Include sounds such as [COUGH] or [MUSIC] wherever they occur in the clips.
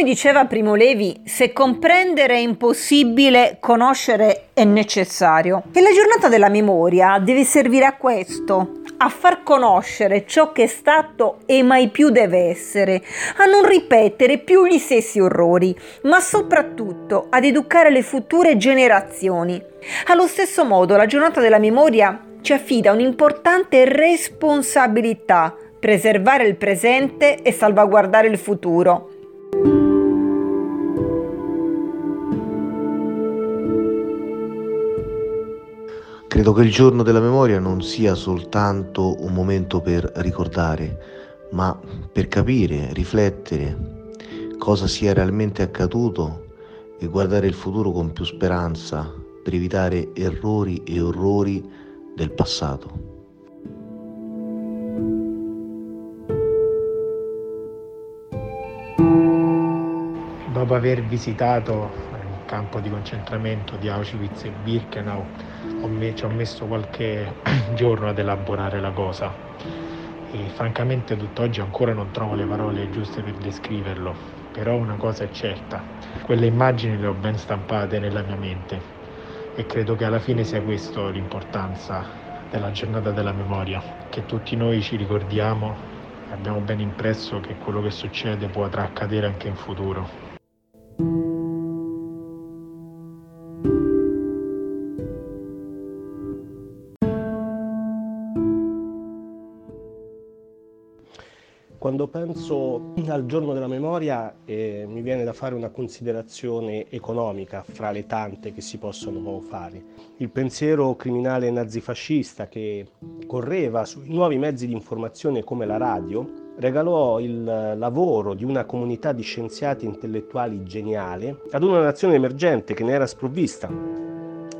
Come diceva Primo Levi, se comprendere è impossibile, conoscere è necessario. E la giornata della memoria deve servire a questo, a far conoscere ciò che è stato e mai più deve essere, a non ripetere più gli stessi orrori, ma soprattutto ad educare le future generazioni. Allo stesso modo, la giornata della memoria ci affida un'importante responsabilità, preservare il presente e salvaguardare il futuro. Credo che il giorno della memoria non sia soltanto un momento per ricordare, ma per capire, riflettere cosa sia realmente accaduto e guardare il futuro con più speranza per evitare errori e orrori del passato. Dopo aver visitato il campo di concentramento di Auschwitz e Birkenau, me- ci ho messo qualche [CLEARS THROAT] giorno ad elaborare la cosa e francamente tutt'oggi ancora non trovo le parole giuste per descriverlo, però una cosa è certa, quelle immagini le ho ben stampate nella mia mente e credo che alla fine sia questa l'importanza della giornata della memoria, che tutti noi ci ricordiamo e abbiamo ben impresso che quello che succede potrà accadere anche in futuro. Quando penso al giorno della memoria eh, mi viene da fare una considerazione economica fra le tante che si possono fare. Il pensiero criminale nazifascista che correva sui nuovi mezzi di informazione come la radio regalò il lavoro di una comunità di scienziati intellettuali geniale ad una nazione emergente che ne era sprovvista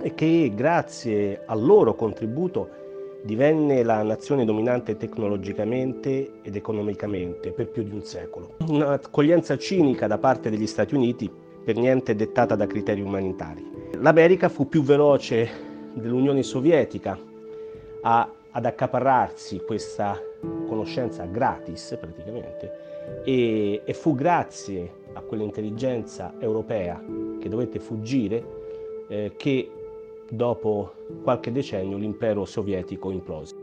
e che grazie al loro contributo divenne la nazione dominante tecnologicamente ed economicamente per più di un secolo. Un'accoglienza cinica da parte degli Stati Uniti per niente dettata da criteri umanitari. L'America fu più veloce dell'Unione Sovietica a, ad accaparrarsi questa conoscenza gratis praticamente e, e fu grazie a quell'intelligenza europea che dovette fuggire eh, che dopo qualche decennio l'impero sovietico implose.